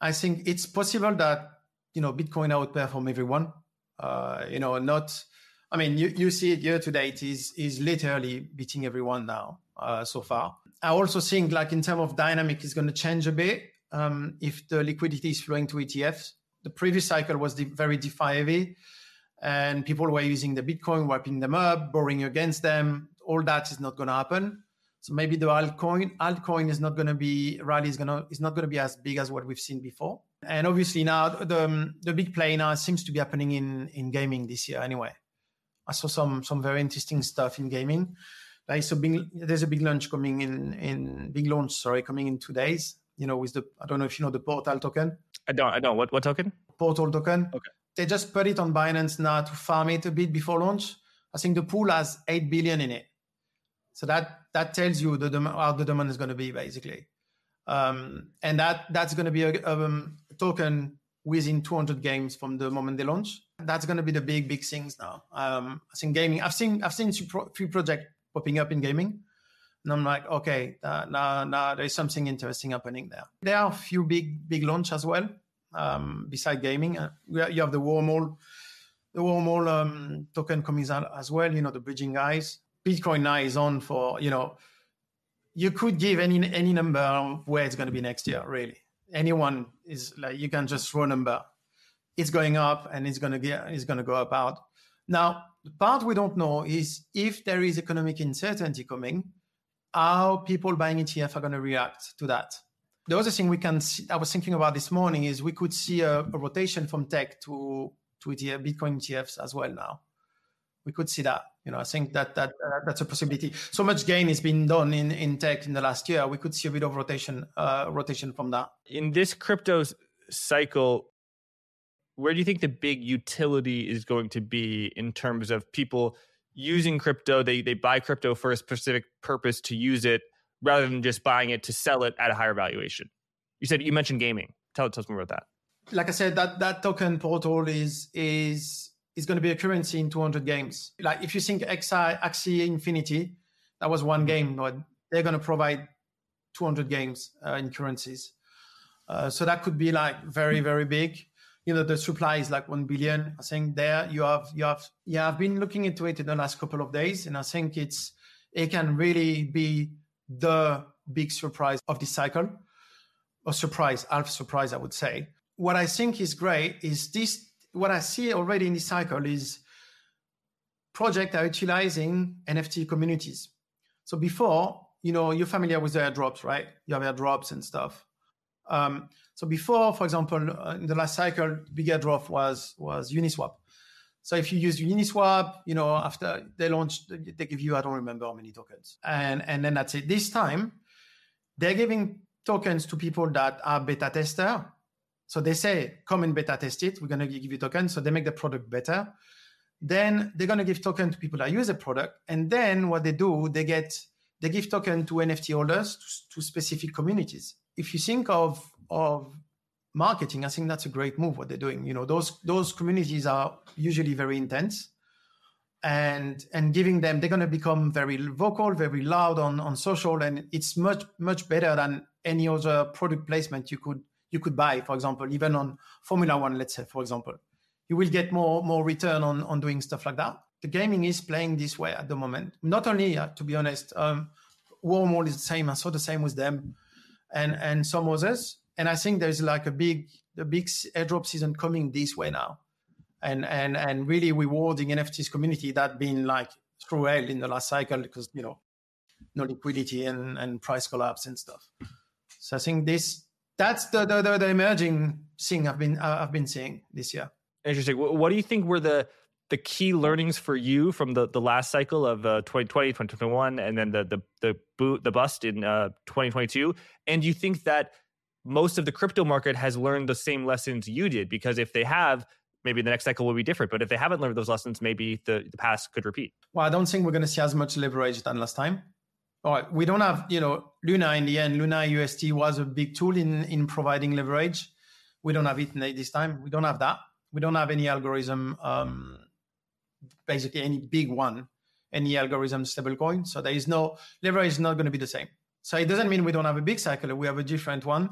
I think it's possible that you know Bitcoin outperform everyone. Uh, you know, not. I mean, you, you see it year to date is is literally beating everyone now uh, so far. I also think, like in terms of dynamic, is going to change a bit um, if the liquidity is flowing to ETFs. The previous cycle was very DeFi heavy, and people were using the Bitcoin, wiping them up, borrowing against them. All that is not going to happen. So maybe the altcoin altcoin is not going to be rally is going to is not going to be as big as what we've seen before. And obviously now the the big play now seems to be happening in in gaming this year anyway. I saw some some very interesting stuff in gaming. There's a big there's a big launch coming in in big launch sorry coming in two days. You know with the I don't know if you know the Portal token. I don't I don't what what token? Portal token. Okay. They just put it on Binance now to farm it a bit before launch. I think the pool has eight billion in it. So that that tells you the how the demand is going to be basically, um, and that that's going to be a, um, a, token within 200 games from the moment they launch. That's going to be the big big things now. Um, I think gaming. I've seen I've seen few projects popping up in gaming, and I'm like, okay, uh, now now there's something interesting happening there. There are a few big big launch as well. Um, beside gaming, uh, you have the Wormhole, the Wormhole um, token coming out as well. You know the bridging guys. Bitcoin now is on for, you know, you could give any any number of where it's going to be next year, really. Anyone is like, you can just throw a number. It's going up and it's going to get, it's going to go up out. Now, the part we don't know is if there is economic uncertainty coming, how people buying ETF are going to react to that. The other thing we can see, I was thinking about this morning is we could see a, a rotation from tech to to ETF, Bitcoin ETFs as well now we could see that. You know, I think that that uh, that's a possibility. So much gain has been done in in tech in the last year. We could see a bit of rotation uh, rotation from that. In this crypto cycle, where do you think the big utility is going to be in terms of people using crypto? They they buy crypto for a specific purpose to use it rather than just buying it to sell it at a higher valuation. You said you mentioned gaming. Tell, tell us more about that. Like I said, that that token portal is is is going to be a currency in 200 games. Like if you think Axie, Axie Infinity, that was one game, but they're going to provide 200 games uh, in currencies. Uh, so that could be like very, very big. You know, the supply is like 1 billion. I think there you have, you have, yeah, I've been looking into it in the last couple of days and I think it's, it can really be the big surprise of this cycle or surprise, half surprise, I would say. What I think is great is this what I see already in this cycle is projects are utilizing NFT communities. So before, you know, you're familiar with the airdrops, right? You have airdrops and stuff. Um, so before, for example, uh, in the last cycle, big airdrop was was Uniswap. So if you use Uniswap, you know, after they launched, they give you I don't remember how many tokens, and and then that's it. This time, they're giving tokens to people that are beta tester so they say, come and beta test it. We're to give you tokens. So they make the product better. Then they're to give token to people that use the product. And then what they do, they get, they give token to NFT holders to, to specific communities. If you think of, of marketing, I think that's a great move what they're doing. You know, those, those communities are usually very intense and and giving them they're going to become very vocal very loud on on social and it's much much better than any other product placement you could you could buy, for example, even on Formula One, let's say, for example, you will get more more return on on doing stuff like that. The gaming is playing this way at the moment. Not only, uh, to be honest, um, Wormhole is the same. I saw the same with them, and and some others. And I think there's like a big the big airdrop season coming this way now, and and and really rewarding NFTs community that been like through hell in the last cycle because you know no liquidity and and price collapse and stuff. So I think this that's the, the the, the emerging thing I've been uh, I've been seeing this year. Interesting. What do you think were the the key learnings for you from the, the last cycle of uh, 2020, 2021, and then the the the boot the bust in uh, 2022? And you think that most of the crypto market has learned the same lessons you did? Because if they have, maybe the next cycle will be different. But if they haven't learned those lessons, maybe the, the past could repeat. Well, I don't think we're going to see as much leverage than last time all right, we don't have, you know, Luna in the end. Luna UST was a big tool in in providing leverage. We don't have it this time. We don't have that. We don't have any algorithm, um, basically any big one, any algorithm stablecoin. So there is no leverage is not going to be the same. So it doesn't mean we don't have a big cycle. We have a different one,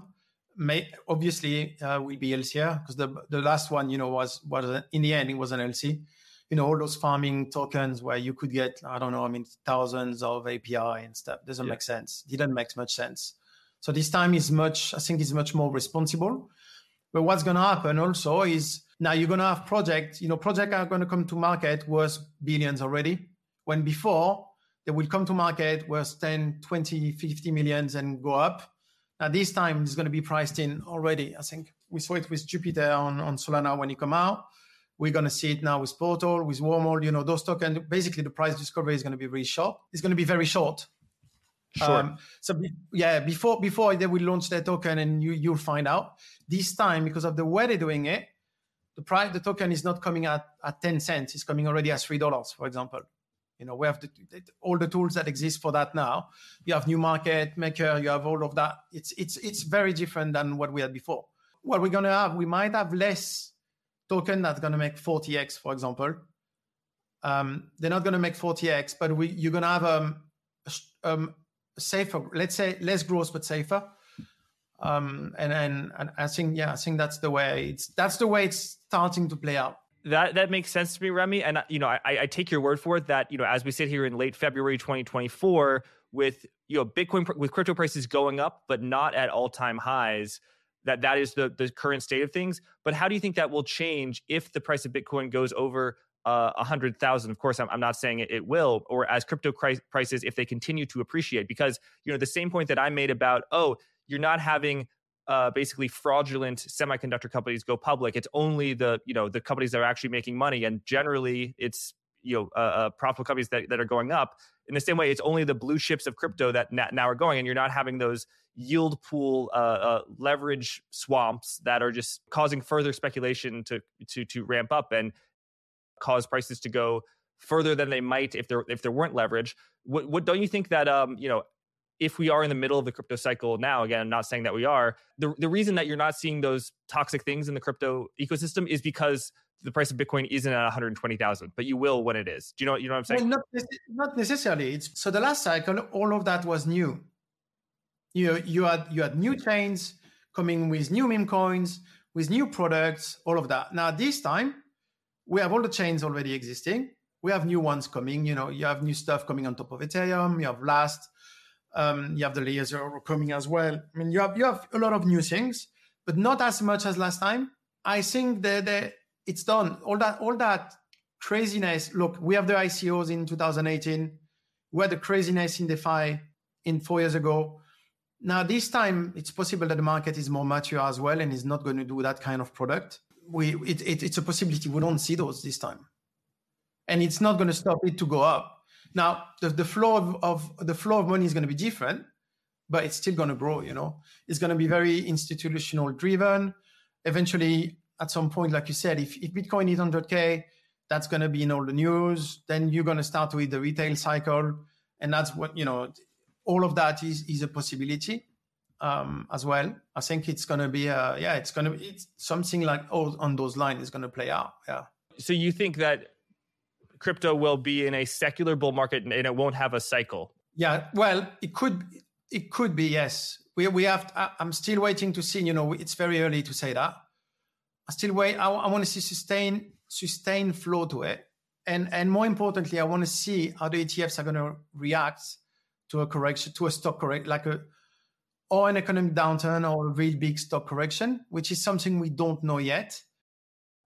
may obviously uh, will be LCR because the the last one, you know, was was in the end it was an LC. You know, all those farming tokens where you could get, I don't know, I mean, thousands of APY and stuff doesn't yeah. make sense. Didn't make much sense. So this time is much, I think, is much more responsible. But what's going to happen also is now you're going to have projects. You know, projects are going to come to market worth billions already. When before they will come to market worth 10, 20, 50 millions and go up now, this time it's going to be priced in already. I think we saw it with Jupiter on, on Solana when it come out. We're going to see it now with Portal, with Wormhole. You know, those tokens, basically the price discovery is going to be very short. It's going to be very short. Short. Um, so be, yeah, before before they will launch their token and you you'll find out. This time, because of the way they're doing it, the price the token is not coming at, at 10 cents, it's coming already at three dollars, for example. You know, we have the, all the tools that exist for that now. You have new market maker, you have all of that. It's it's it's very different than what we had before. What we're gonna have, we might have less token that's gonna make 40x, for example. Um, they're not gonna make 40x, but we you're gonna have um, um safer, let's say less growth but safer. Um, and, and and I think yeah, I think that's the way it's that's the way it's starting to play out that that makes sense to me, Remi. And you know, I, I take your word for it that you know, as we sit here in late February 2024, with you know Bitcoin with crypto prices going up, but not at all time highs, that that is the the current state of things. But how do you think that will change if the price of Bitcoin goes over uh, a uh, hundred thousand? Of course, I'm, I'm not saying it, it will, or as crypto prices if they continue to appreciate, because you know the same point that I made about oh, you're not having uh, basically fraudulent semiconductor companies go public. It's only the you know the companies that are actually making money, and generally it's you know uh, uh, profitable companies that, that are going up. In the same way, it's only the blue chips of crypto that now are going, and you're not having those yield pool uh, uh, leverage swamps that are just causing further speculation to to to ramp up and cause prices to go further than they might if there if there weren't leverage. What, what don't you think that um you know if we are in the middle of the crypto cycle now, again, I'm not saying that we are, the, the reason that you're not seeing those toxic things in the crypto ecosystem is because the price of Bitcoin isn't at 120,000, but you will when it is. Do you know, you know what I'm saying? Well, not, not necessarily. It's, so the last cycle, all of that was new. You, you, had, you had new chains coming with new meme coins, with new products, all of that. Now, this time, we have all the chains already existing. We have new ones coming. You know, you have new stuff coming on top of Ethereum. You have Last um, you have the layers are coming as well. I mean, you have you have a lot of new things, but not as much as last time. I think that, it's done. All that all that craziness. Look, we have the ICOs in 2018. We had the craziness in DeFi in four years ago. Now this time, it's possible that the market is more mature as well and is not going to do that kind of product. We it, it, it's a possibility. We don't see those this time, and it's not going to stop it to go up now, the, the flow of, of the flow of money is going to be different, but it's still going to grow. You know, it's going to be very institutional driven. Eventually, at some point, like you said, if, if Bitcoin is 100k, that's going to be in all the news. Then you're going to start with the retail cycle, and that's what you know. All of that is is a possibility um, as well. I think it's going to be, uh, yeah, it's going to be it's something like oh, on those lines is going to play out. Yeah. So you think that crypto will be in a secular bull market and it won't have a cycle. Yeah, well, it could it could be yes. We we have. I'm still waiting to see. You know, it's very early to say that. I still wait. I, I want to see sustain sustain flow to it, and and more importantly, I want to see how the ETFs are going to react to a correction, to a stock correct, like a or an economic downturn or a really big stock correction, which is something we don't know yet.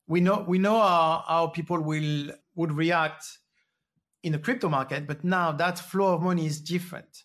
We know we know how, how people will would react in the crypto market, but now that flow of money is different.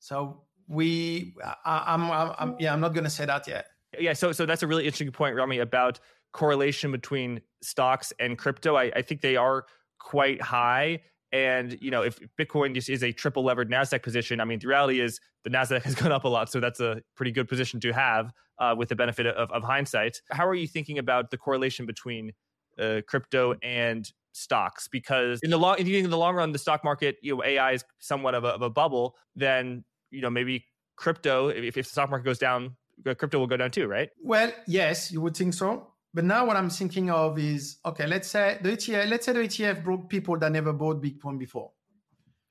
So we, I, am I'm, I'm, yeah, I'm not going to say that yet. Yeah, so so that's a really interesting point, Remi, about correlation between stocks and crypto. I, I think they are quite high. And you know, if Bitcoin just is a triple levered Nasdaq position, I mean, the reality is the Nasdaq has gone up a lot, so that's a pretty good position to have uh, with the benefit of, of hindsight. How are you thinking about the correlation between uh, crypto and stocks because in the long if you think in the long run the stock market you know AI is somewhat of a, of a bubble then you know maybe crypto if, if the stock market goes down crypto will go down too right well yes you would think so but now what I'm thinking of is okay let's say the ETF let's say the ETF broke people that never bought Bitcoin before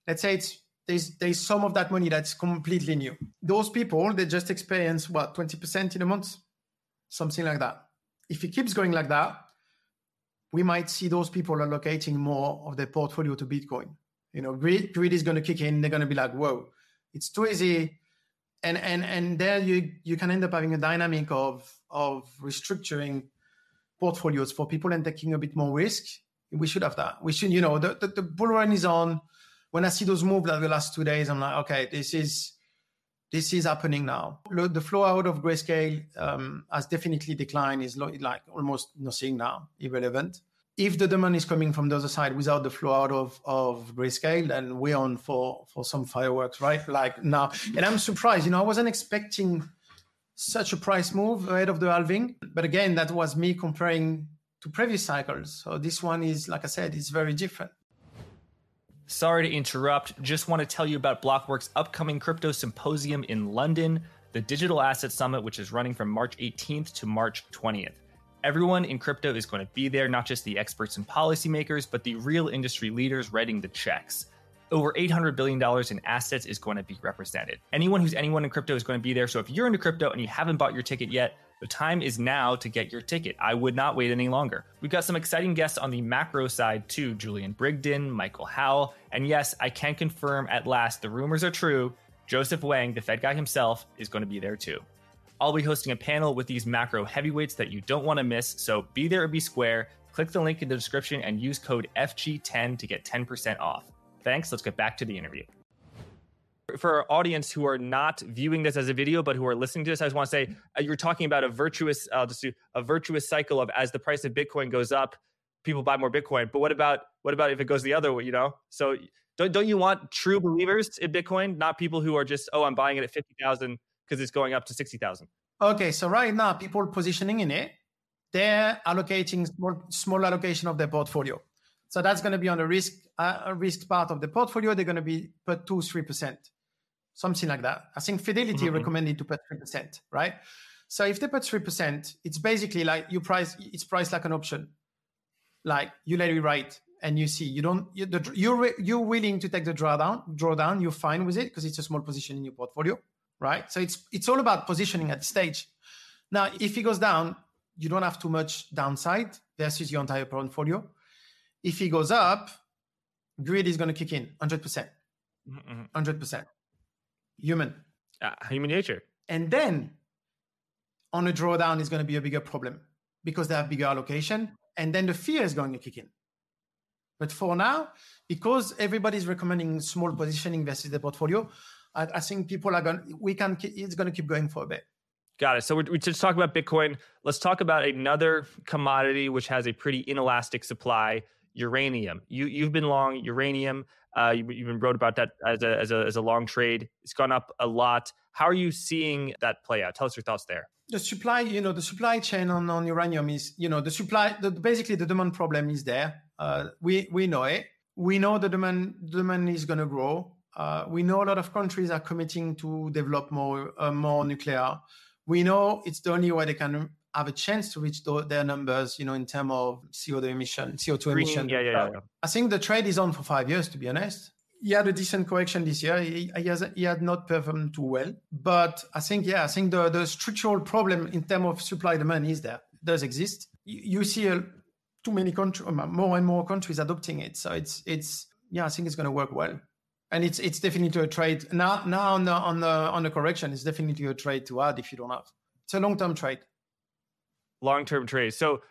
let's say it's there's there's some of that money that's completely new. Those people they just experience what 20% in a month, something like that. If it keeps going like that, we might see those people allocating more of their portfolio to Bitcoin. You know, greed, greed is going to kick in. They're going to be like, "Whoa, it's too easy," and and and there you you can end up having a dynamic of of restructuring portfolios for people and taking a bit more risk. We should have that. We should, you know, the the, the bull run is on. When I see those moves like the last two days, I'm like, okay, this is this is happening now. The flow out of grayscale um, has definitely declined. Is like almost nothing now, irrelevant. If the demand is coming from the other side without the flow out of, of grayscale, then we're on for for some fireworks, right? Like now, and I'm surprised. You know, I wasn't expecting such a price move ahead of the halving, but again, that was me comparing to previous cycles. So this one is, like I said, it's very different. Sorry to interrupt. Just want to tell you about Blockworks' upcoming crypto symposium in London, the Digital Asset Summit, which is running from March 18th to March 20th. Everyone in crypto is going to be there, not just the experts and policymakers, but the real industry leaders writing the checks. Over $800 billion in assets is going to be represented. Anyone who's anyone in crypto is going to be there. So if you're into crypto and you haven't bought your ticket yet, the time is now to get your ticket. I would not wait any longer. We've got some exciting guests on the macro side too Julian Brigden, Michael Howell, and yes, I can confirm at last the rumors are true. Joseph Wang, the Fed guy himself, is going to be there too. I'll be hosting a panel with these macro heavyweights that you don't want to miss, so be there or be square. Click the link in the description and use code FG10 to get 10% off. Thanks. Let's get back to the interview for our audience who are not viewing this as a video but who are listening to this, I just want to say uh, you're talking about a virtuous, I'll just do a virtuous cycle of as the price of Bitcoin goes up, people buy more Bitcoin. But what about what about if it goes the other way? You know, so don't don't you want true believers in Bitcoin, not people who are just oh I'm buying it at fifty thousand because it's going up to sixty thousand. Okay, so right now people positioning in it, they're allocating small small allocation of their portfolio. So that's going to be on the risk uh, risk part of the portfolio. They're going to be put two three percent something like that. I think Fidelity mm-hmm. recommended to put 3%, right? So if they put 3%, it's basically like you price, it's priced like an option. Like you let it write and you see, you don't, you, the, you're, you're willing to take the drawdown, drawdown, you're fine with it because it's a small position in your portfolio, right? So it's, it's all about positioning at the stage. Now, if it goes down, you don't have too much downside versus your entire portfolio. If it goes up, greed is going to kick in 100%. Mm-hmm. 100% human. Uh, human nature. And then on a drawdown is going to be a bigger problem because they have bigger allocation. And then the fear is going to kick in. But for now, because everybody's recommending small positioning versus the portfolio, I, I think people are going. We can. It's going to keep going for a bit. Got it. So we just talk about Bitcoin. Let's talk about another commodity which has a pretty inelastic supply: uranium. You you've been long uranium. Uh, you even wrote about that as a, as a as a long trade. It's gone up a lot. How are you seeing that play out? Tell us your thoughts there. The supply, you know, the supply chain on, on uranium is, you know, the supply. The, basically, the demand problem is there. Uh, we we know it. We know the demand demand is going to grow. Uh, we know a lot of countries are committing to develop more uh, more nuclear. We know it's the only way they can have a chance to reach the, their numbers, you know, in terms of CO2 emission, CO2 Green, emission. Yeah, yeah, yeah, I think the trade is on for five years, to be honest. He had a decent correction this year. He, he, has, he had not performed too well. But I think, yeah, I think the, the structural problem in terms of supply demand is there, it does exist. You, you see a, too many countries, um, more and more countries adopting it. So it's, it's yeah, I think it's going to work well. And it's it's definitely a trade now. Now on the on the on the correction, it's definitely a trade to add if you don't have. It's a long term trade long term trades. So,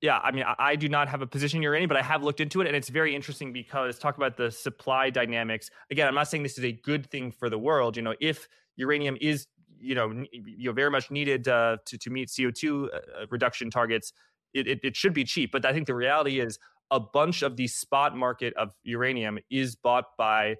yeah, I mean, I, I, do not have a position you're in, but I have looked into it, and it's very interesting because talk about the supply dynamics. Again, I'm not saying this is a good thing for the world. You know, if uranium is you know you know very much needed uh, to to meet CO2 uh, uh, reduction targets, it, it, it should be cheap. But I think the reality is a bunch of the spot market of uranium is bought by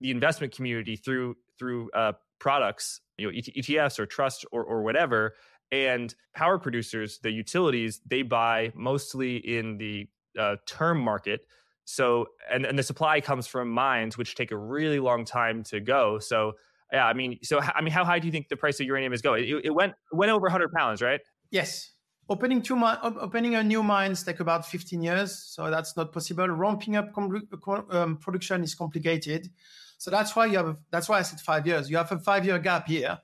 the investment community through through uh, products, you know, ETFs or trust or or whatever and power producers, the utilities, they buy mostly in the uh, term market. So, and, and the supply comes from mines, which take a really long time to go. So, yeah, I mean, so I mean, how high do you think the price of uranium is going? It, it went went over 100 pounds, right? Yes, opening two mi- opening a new mines take about 15 years, so that's not possible. Ramping up com- um, production is complicated, so that's why you have. That's why I said five years. You have a five year gap here,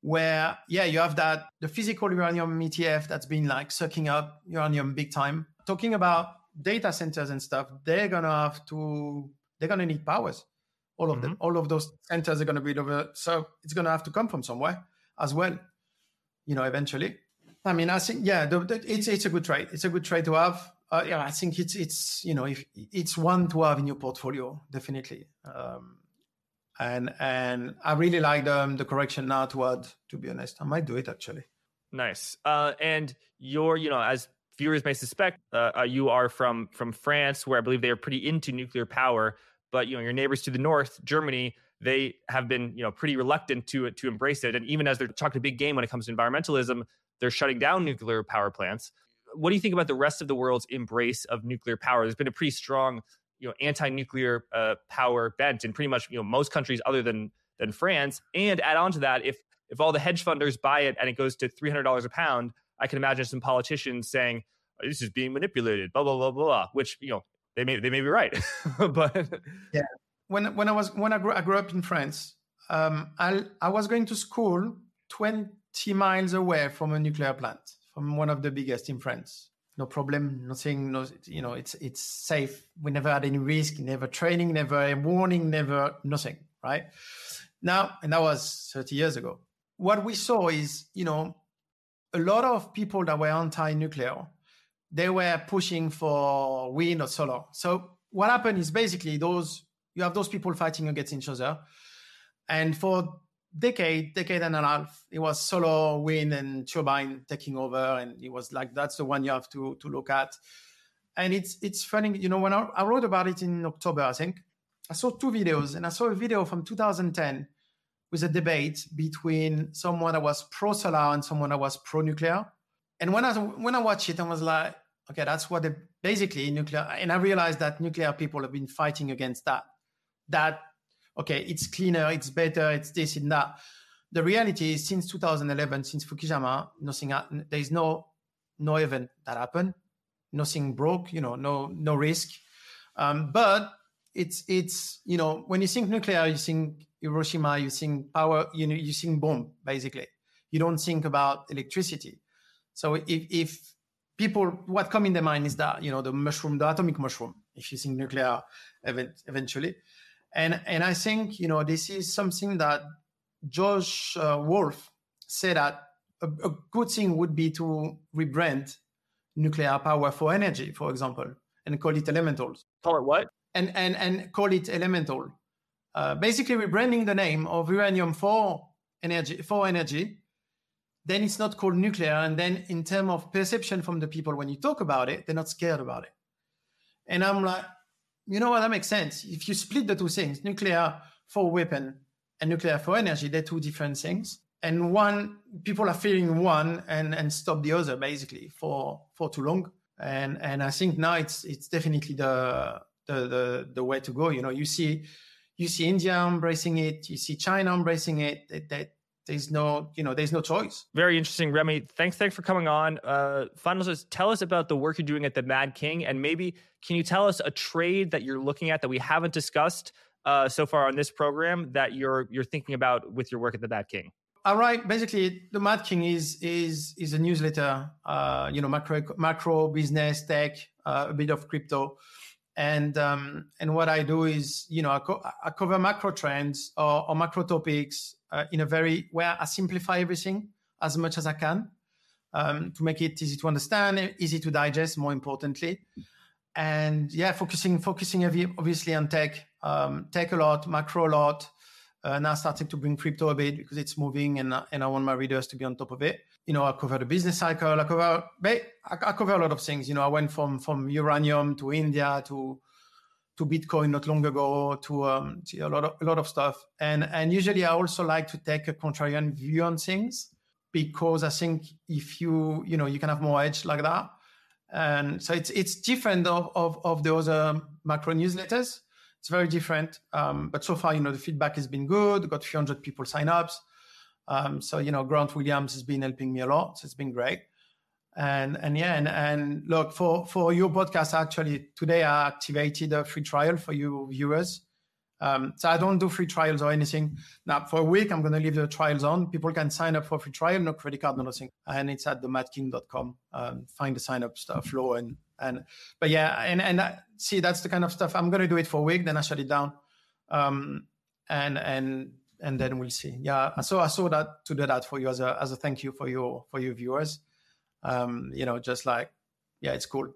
where yeah, you have that the physical uranium ETF that's been like sucking up uranium big time. Talking about data centers and stuff, they're gonna have to. They're gonna need powers. All of mm-hmm. them. All of those centers are gonna be over. So it's gonna have to come from somewhere as well. You know, eventually. I mean, I think yeah, the, the, it's it's a good trade. It's a good trade to have. Uh, yeah, I think it's it's you know if it's one to have in your portfolio definitely. Um, and and I really like the the correction now to add. To be honest, I might do it actually. Nice. Uh, and you're you know as viewers may suspect, uh, you are from from France, where I believe they are pretty into nuclear power. But you know your neighbors to the north, Germany, they have been you know pretty reluctant to to embrace it. And even as they're talking a big game when it comes to environmentalism, they're shutting down nuclear power plants. What do you think about the rest of the world's embrace of nuclear power? There's been a pretty strong, you know, anti-nuclear uh, power bent in pretty much you know most countries other than than France. And add on to that, if if all the hedge funders buy it and it goes to three hundred dollars a pound, I can imagine some politicians saying this is being manipulated, blah blah blah blah. blah Which you know they may they may be right, but yeah. When when I was when I grew, I grew up in France, um, I I was going to school twenty miles away from a nuclear plant, from one of the biggest in France. No problem, nothing, no, you know, it's it's safe. We never had any risk, never training, never a warning, never nothing, right? Now, and that was 30 years ago. What we saw is, you know, a lot of people that were anti-nuclear, they were pushing for wind or solar. So what happened is basically those you have those people fighting against each other, and for decade, decade and a half, it was solar, wind, and turbine taking over, and it was like that's the one you have to to look at. And it's it's funny, you know, when I, I wrote about it in October, I think I saw two videos, and I saw a video from 2010 with a debate between someone that was pro solar and someone that was pro nuclear. And when I when I watched it, I was like, okay, that's what they basically nuclear. And I realized that nuclear people have been fighting against that. That okay, it's cleaner, it's better, it's this and that. The reality is, since 2011, since Fukushima, nothing. There is no no event that happened. Nothing broke. You know, no no risk. Um, but it's it's you know when you think nuclear, you think Hiroshima, you think power. You know, you think bomb basically. You don't think about electricity. So if if people what come in their mind is that you know the mushroom, the atomic mushroom. If you think nuclear, event eventually, and and I think you know this is something that Josh uh, Wolfe said that a, a, good thing would be to rebrand nuclear power for energy, for example, and call it elementals. Call it what? And and and call it elemental. Uh, basically, rebranding the name of uranium for energy for energy. Then it's not called nuclear, and then in terms of perception from the people when you talk about it, they're not scared about it. And I'm like, you know what? That makes sense. If you split the two things, nuclear for weapon and nuclear for energy, they're two different things. And one, people are fearing one and, and stop the other basically for, for too long. And, and I think now it's, it's definitely the, the, the, the way to go. You know, you see, you see India embracing it, you see China embracing it. That, that there's no you know there's no choice. Very interesting Remi. Thanks thanks for coming on. Uh finals tell us about the work you're doing at the mad king and maybe can you tell us a trade that you're looking at that we haven't discussed uh, so far on this program that you're you're thinking about with your work at the mad king? All right basically the mad king is is is a newsletter uh you know macro macro business tech uh, a bit of crypto and um, and what I do is, you know, I, co- I cover macro trends or, or macro topics uh, in a very where I simplify everything as much as I can um, to make it easy to understand, easy to digest. More importantly, and yeah, focusing focusing obviously on tech, um, tech a lot, macro a lot. Uh, now starting to bring crypto a bit because it's moving, and and I want my readers to be on top of it. You know, I cover the business cycle. I cover I cover a lot of things. You know, I went from from uranium to India to to Bitcoin not long ago, to, um, to a lot of a lot of stuff. And and usually I also like to take a contrarian view on things because I think if you you know you can have more edge like that. And so it's it's different of of, of the other macro newsletters. It's very different. Um, but so far, you know, the feedback has been good. Got a few hundred people sign ups. Um, so you know, Grant Williams has been helping me a lot. So it's been great. and and yeah and, and look for for your podcast actually today i activated a free trial for you viewers um, so i don't do free trials or anything now for a week i'm going to leave the trials on people can sign up for free trial no credit card no nothing and it's at themadking.com um, find the sign up stuff flow and and but yeah and and uh, see that's the kind of stuff i'm going to do it for a week then i shut it down um, and and and then we'll see yeah so i saw that to do that for you as a as a thank you for your for your viewers um, you know, just like, yeah, it's cool.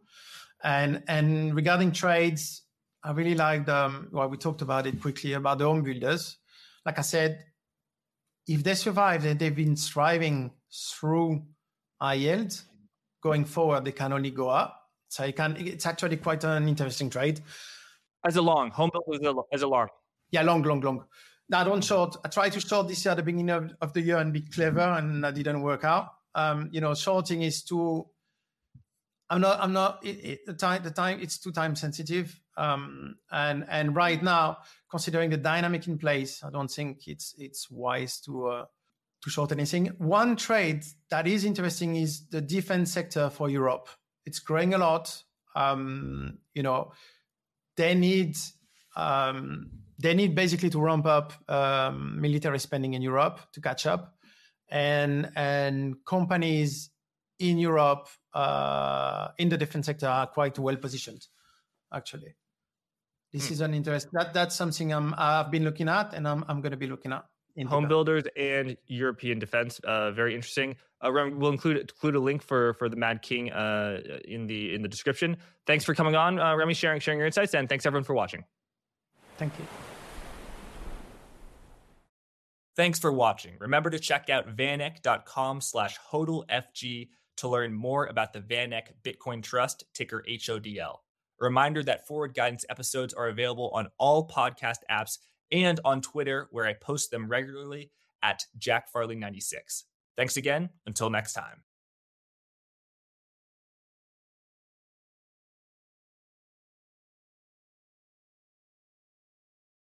And and regarding trades, I really liked um, well, we talked about it quickly about the home builders. Like I said, if they survive and they've been striving through high yield, going forward they can only go up. So it can it's actually quite an interesting trade. As a long, home builders as a long. Yeah, long, long, long. I don't short. I tried to short this year at the beginning of, of the year and be clever, and that didn't work out um, you know, shorting is too. I'm not. I'm not. It, it, the time. The time. It's too time sensitive. Um, and and right now, considering the dynamic in place, I don't think it's it's wise to uh, to short anything. One trade that is interesting is the defense sector for Europe. It's growing a lot. Um, you know, they need um, they need basically to ramp up um, military spending in Europe to catch up and and companies in Europe uh, in the defense sector are quite well positioned. Actually, this mm. is an interest that that's something I'm I've been looking at, and I'm I'm going to be looking at. Home builders and European defense, uh, very interesting. Uh, we'll include include a link for for the Mad King uh, in the in the description. Thanks for coming on, uh, Remi, sharing sharing your insights, and thanks everyone for watching. Thank you. Thanks for watching. Remember to check out vaneck.com slash HODLFG to learn more about the VanEck Bitcoin Trust, ticker HODL. A reminder that forward guidance episodes are available on all podcast apps and on Twitter, where I post them regularly at JackFarley96. Thanks again. Until next time.